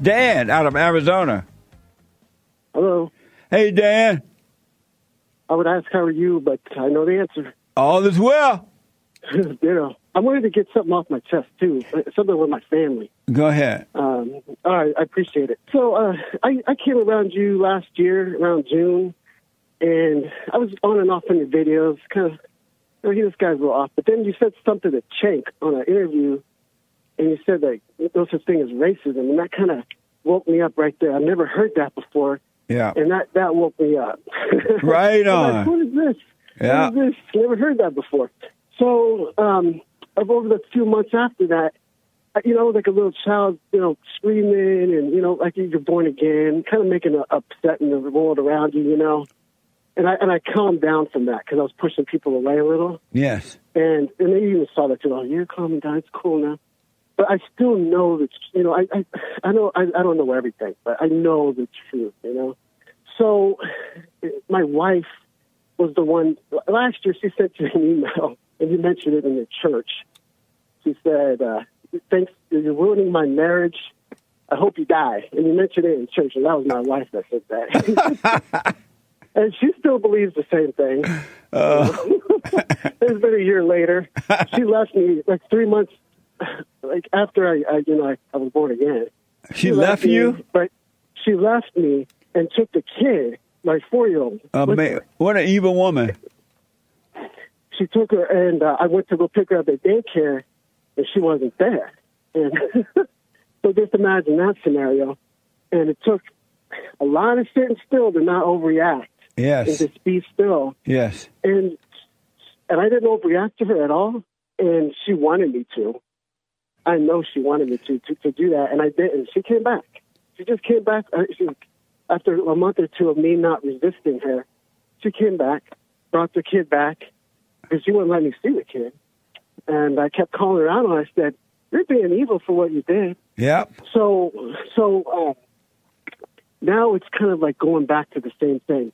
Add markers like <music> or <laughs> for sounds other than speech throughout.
Dan out of Arizona. Hello. Hey, Dan. I would ask how are you, but I know the answer. All is well. Ditto. I wanted to get something off my chest too, something with my family. Go ahead. Um, all right, I appreciate it. So uh, I, I came around you last year, around June, and I was on and off in your videos, kind of. You know, this guy's a little off, but then you said something to Cenk on an interview, and you said like no such thing as racism, and that kind of woke me up right there. I've never heard that before, Yeah. and that that woke me up. <laughs> Right I'm like, on. what is this? Yeah. What is this? Never heard that before. So, um, over the few months after that, you know, like a little child, you know, screaming and, you know, like you're born again, kind of making a upset in the world around you, you know. And I, and I calmed down from that because I was pushing people away a little. Yes. And, and they even saw that too. Oh, you're calming down. It's cool now. But I still know that, you know, I, I, I know, I, I don't know everything, but I know the truth, you know. So my wife was the one, last year she sent you an email and you mentioned it in the church. She said, uh, thanks, you're ruining my marriage. I hope you die. And you mentioned it in church, and that was my wife that said that. <laughs> and she still believes the same thing. <laughs> it's been a year later. She left me like three months, <laughs> like after I, I you know, I, I was born again. She left me, you? but she left me and took the kid, my four-year-old. Uh, with what an evil woman. She took her, and uh, I went to go pick her up at daycare, and she wasn't there. And <laughs> so just imagine that scenario. And it took a lot of sitting still to not overreact and Yes. just be still. Yes. and and I didn't overreact to her at all. And she wanted me to. I know she wanted me to to, to do that, and I didn't. She came back. She just came back. uh, She, after a month or two of me not resisting her, she came back, brought the kid back because she wouldn't let me see the kid. And I kept calling her out, and I said, "You're being evil for what you did." Yep. So, so uh, now it's kind of like going back to the same thing.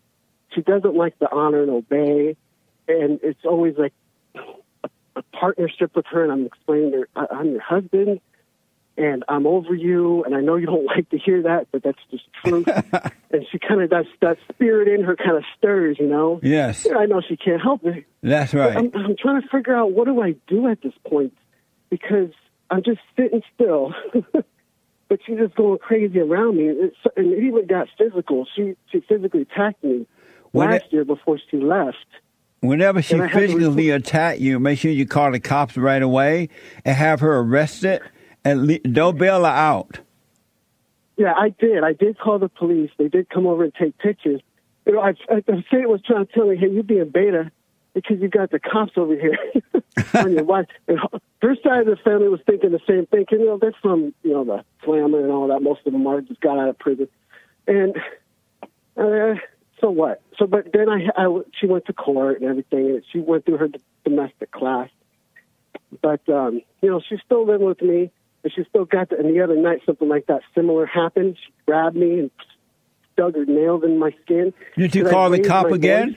She doesn't like the honor and obey, and it's always like partnership with her. And I'm explaining her, uh, "I- I'm your husband, and I'm over you, and I know you don't <laughs> like to hear that, but that's just truth. <laughs> and she kind of that that spirit in her kind of stirs, you know. Yes. I know she can't help it. That's right. I'm, I'm trying to figure out what do I do at this point because I'm just sitting still, <laughs> but she's just going crazy around me, it's, and it even got physical. She she physically attacked me last it- year before she left. Whenever she And I had to physically attack you, make sure you call the cops right away and have her arrested and le- don't bail her out. Yeah, I did. I did call the police. They did come over and take pictures. You know, I, I, the state was trying to tell me, "Hey, you being beta because you got the cops over here <laughs> on your wife." And her side of the family was thinking the same thing. 'cause, You know, they're from you know the slammer and all that. Most of them are just got out of prison, and uh, so what? So, but then I, I, she went to court and everything, and she went through her domestic class. But um, you know, she's still living with me, and she still got. The, and the other night, something like that similar happened. She grabbed me and dug her nails in my skin. Did you And call the cop again?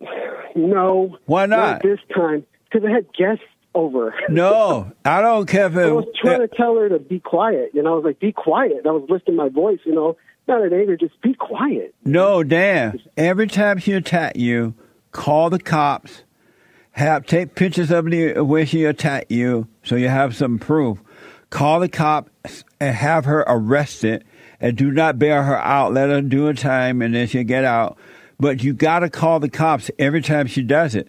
voice. No. Why not? this time, because I had guests over. <laughs> No, I don't care if I was it, trying to tell her to be quiet. and I was like, "Be quiet." I was lifting my voice. You know, not in anger, just be quiet. No, Dan. Every time she attack you, call the cops. Have take pictures of the where she attacked you, so you have some proof. Call the cops and have her arrested, and do not bail her out. Let her do her time, and then she'll get out. But you got to call the cops every time she does it.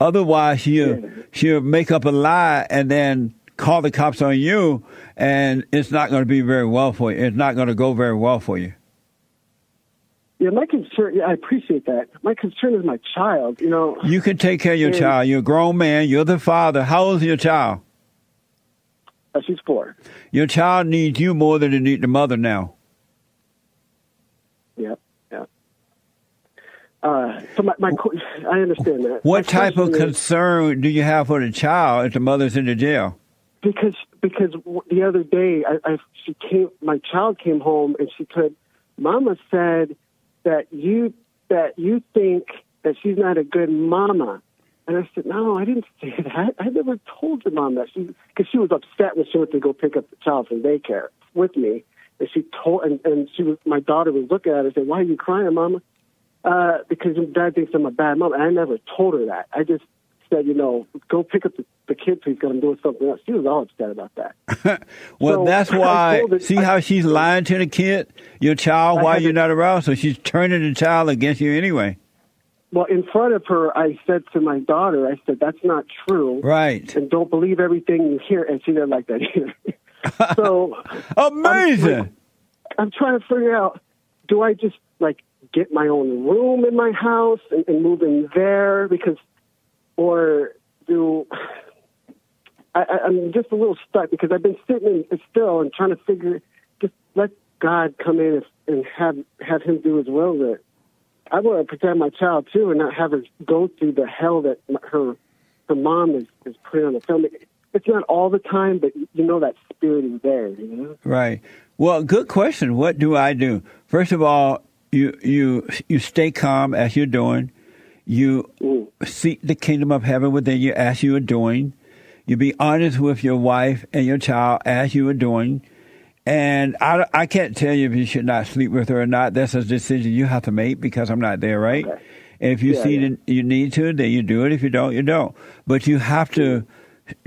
Otherwise, she'll she'll make up a lie and then call the cops on you, and it's not going to be very well for you. It's not going to go very well for you. Yeah, my concern. Yeah, I appreciate that. My concern is my child. You know, You can take care of your Yeah. child. You're a grown man. You're the father. How old is your child? uh, she's four. Your child needs you more than it needs the mother now. Yeah, yeah. Uh, so my, my, I understand that. What My type of question is- concern do you have for the child if the mother's in the jail? Because because the other day I, I she came my child came home and she said mama said that you that you think that she's not a good mama And I said, no, I didn't say <laughs> that. I never told your mom that. She because she was upset when she went to go pick up the child from daycare with me, and she told and and she was my daughter was looking at her and said, "Why are you crying, Mama?" Uh, because dad thinks I'm a bad mom. And I never told her that. I just said, you know, go pick up the, the kid, please, because I'm doing something else. She was all upset about that. <laughs> well, So, that's <laughs> why. her- see I- how she's lying to the kid, your child, I while you're not around. So she's turning the child against you anyway. Well, in front of her, I said to my daughter, I said, that's not true. Right. And don't believe everything you hear. And she didn't like that either. <laughs> so Amazing. I'm trying to figure out, do I just like get my own room in my house and, and move in there because, or do I, I'm just a little stuck because I've been sitting in, still and trying to figure, just let God come in and, and have have Him do His will. That I want to protect my child too, and not have her go through the hell that her her mom is is putting on the film. It's not all the time, but you know that spirit is there. You know. Right. Well, good question. What do I do? First of all, you you you stay calm as you're doing. You Mm. seek the kingdom of heaven within you as you are doing. You be honest with your wife and your child as you are doing. And I, I can't tell you if you should not sleep with her or not. That's a decision you have to make because I'm not there, right? Okay. And if you Yeah, see yeah. that you need to, then you do it. If you don't, you don't. But you have to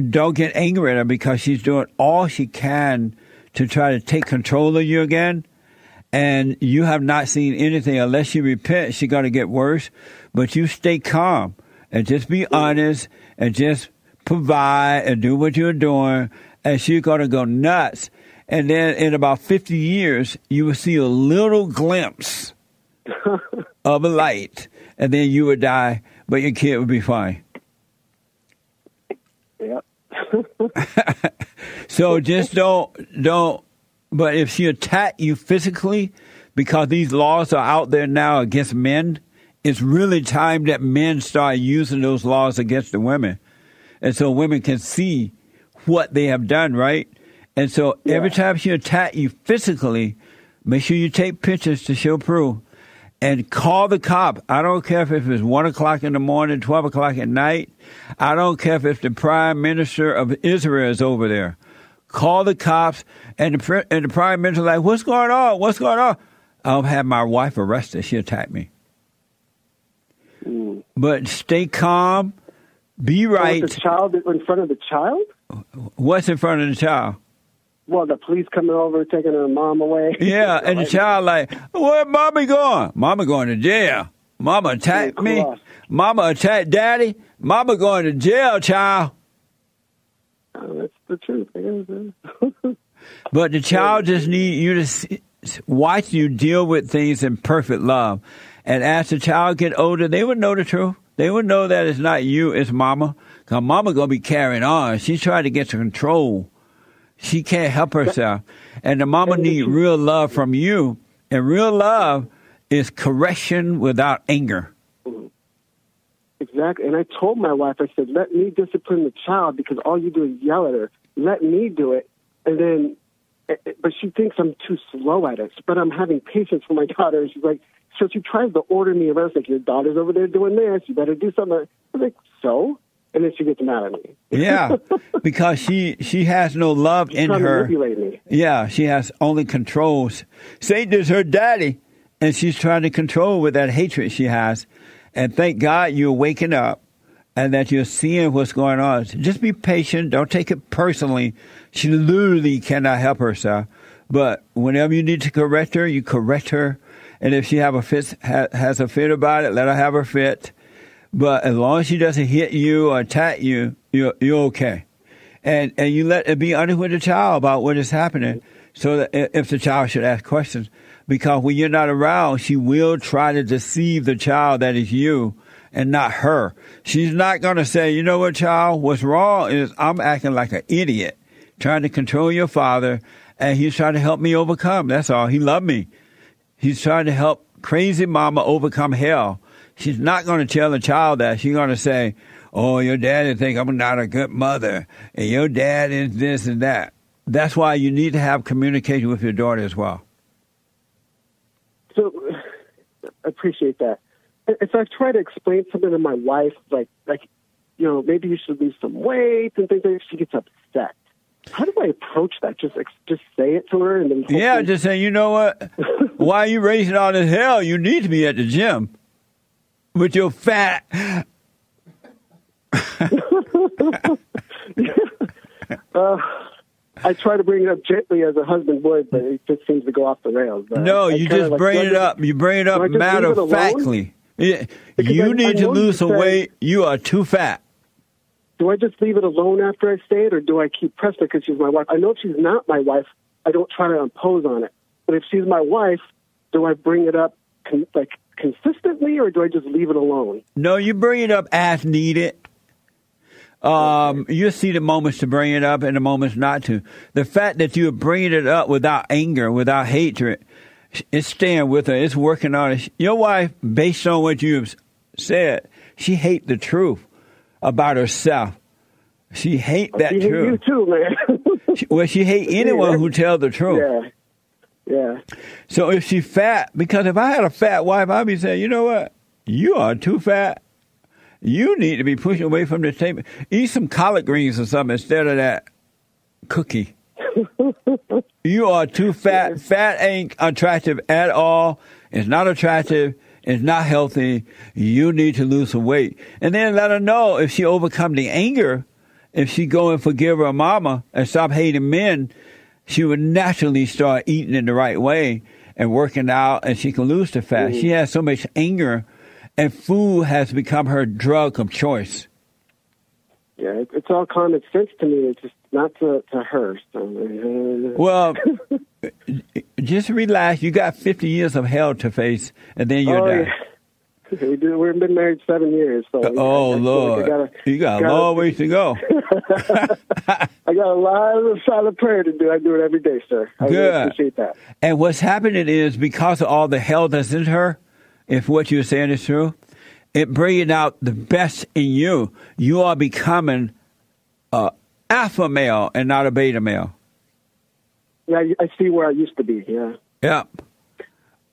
don't get angry at her because she's doing all she can to try to take control of you again. And you have not seen anything unless you repent. She's going to get worse. But you stay calm and just be honest and just provide and do what you're doing. And she's going to go nuts. And then in about 50 years, you will see a little glimpse <laughs> of a light. And then you would die, but your kid would be fine. Yep. <laughs> So just don't don't. But if she attacked you physically, because these laws are out there now against men, it's really time that men start using those laws against the women, and so women can see what they have done, right? And so every time she attack you physically, make sure you take pictures to show proof. And call the cop. I don't care if it's one o'clock in the morning, twelve o'clock at night. I don't care if the prime minister of Israel is over there. Call the cops, and the and the prime minister like, what's going on? What's going on? I'll have my wife arrested. She attacked me. Mm. But stay calm, be right. the child in front of the child? What's in front of the child? Well, the police coming over, taking her mom away. <laughs> Yeah, and the child like, where mommy going? Mama going to jail. Mama attacked Yeah, me. Mama attacked daddy. Mama going to jail, child. Oh, that's the truth. I guess. <laughs> But the child just need you to see, watch you deal with things in perfect love. And as the child get older, they would know the truth. They would know that it's not you, it's mama. Cause mama gonna be carrying on. She's trying to get to control. She can't help herself. And the mama need real love from you. And real love is correction without anger. Exactly. And I told my wife, I said, let me discipline the child because all you do is yell at her. Let me do it. And then, eh, eh, but she thinks I'm too slow at it. But I'm having patience for my <laughs> daughter. She's like, so she tries to order me around. Like, your daughter's over there doing this. You better do something. I'm like, so? And then she gets mad at me. Yeah. <laughs> because she she has no love She's in trying her. to manipulate me. Yeah, she has only controls. Satan is her daddy, and she's trying to control with that hatred she has. And thank God you're waking up and that you're seeing what's going on. Just be patient. Don't take it personally. She literally cannot help herself. But whenever you need to correct her, you correct her. And if she have a fit, ha, has a fit about it, let her have her fit. But as long as she doesn't hit you or attack you, you're, you're okay and and you let it be honest with the child about what is happening, so that if the child should ask questions, because when you're not around, she will try to deceive the child that is you and not her. She's not going to say, you know what, child, what's wrong is I'm acting like an idiot, trying to control your father, and he's trying to help me overcome. That's all. He loved me. He's trying to help crazy mama overcome hell. She's not going to tell the child that. She's going to say, "Oh, your daddy think I'm not a good mother, and your dad is this and that." That's why you need to have communication with your daughter as well. So I appreciate that. If I try to explain something to my wife, like like you know, maybe you should lose some weight and things like that. She gets upset. How do I approach that? Just just say it to her and then yeah, just say, you know what? <laughs> Why are you raising all this hell? You need to be at the gym with your fat. <laughs> <laughs> Uh, I try to bring it up gently as a husband would, but it just seems to go off the rails. No, I you just like, bring it up. You bring it up matter of factly. Yeah, you I- need I to lose some weight. You are too fat. Do I just leave it alone after I say it, or do I keep pressing because she's my wife? I know if she's not my wife, I don't try to impose on it. But if she's my wife, do I bring it up con- like consistently, or do I just leave it alone? No, you bring it up as needed. Um, you see the moments to bring it up and the moments not to. The fact that you're bringing it up without anger, without hatred, it's staying with her. It's working on it. Your wife, based on what you've said, she hate the truth about herself. She hate that you, you truth. too, man. <laughs> She- Well, she hate <laughs> anyone who tell the truth. yeah, yeah. So if she fat, because if I had a fat wife, I'd be saying, you know what? You are too fat. You need to be pushing away from the table. Eat some collard greens or something instead of that cookie. <laughs> you are too fat. Fat ain't attractive at all. It's not attractive. It's not healthy. You need to lose some weight. And then let her know if she overcome the anger, if she go and forgive her mama and stop hating men, she would naturally start eating in the right way and working out and she can lose the fat. She mm. has so much anger and food has become her drug of choice. Yeah, it, it's all common sense to me. It's just not to, to her. So, uh, Well, <laughs> just relax. You got 50 years of hell to face and then you're oh, done. yeah. <laughs> We do, we've been married seven years, so Oh I- I feel like Lord, gotta, you got a long ways to go. <laughs> I got a lot of solid prayer to do. I do it every day, sir. I really appreciate that. And what's happening is because of all the hell that's in her, if what you're saying is true, it bringing out the best in you. You are becoming a alpha male and not a beta male. Yeah, I- see where I used to be. Yeah, Yep.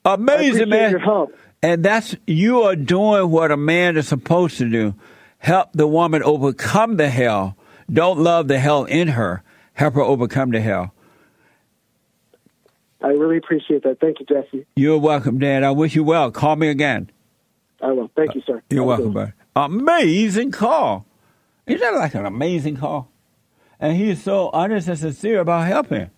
I Amazing, man. your help. And that's you are doing what a man is supposed to do. Help the woman overcome the hell. Don't love the hell in her. Help her overcome the hell. I really appreciate that. Thank you, Jesse. You're welcome, Dad. I wish you well. Call me again. I will. Thank you, sir. Uh, you're welcome, buddy. Amazing call. Isn't that like an amazing call? And he's so honest and sincere about helping.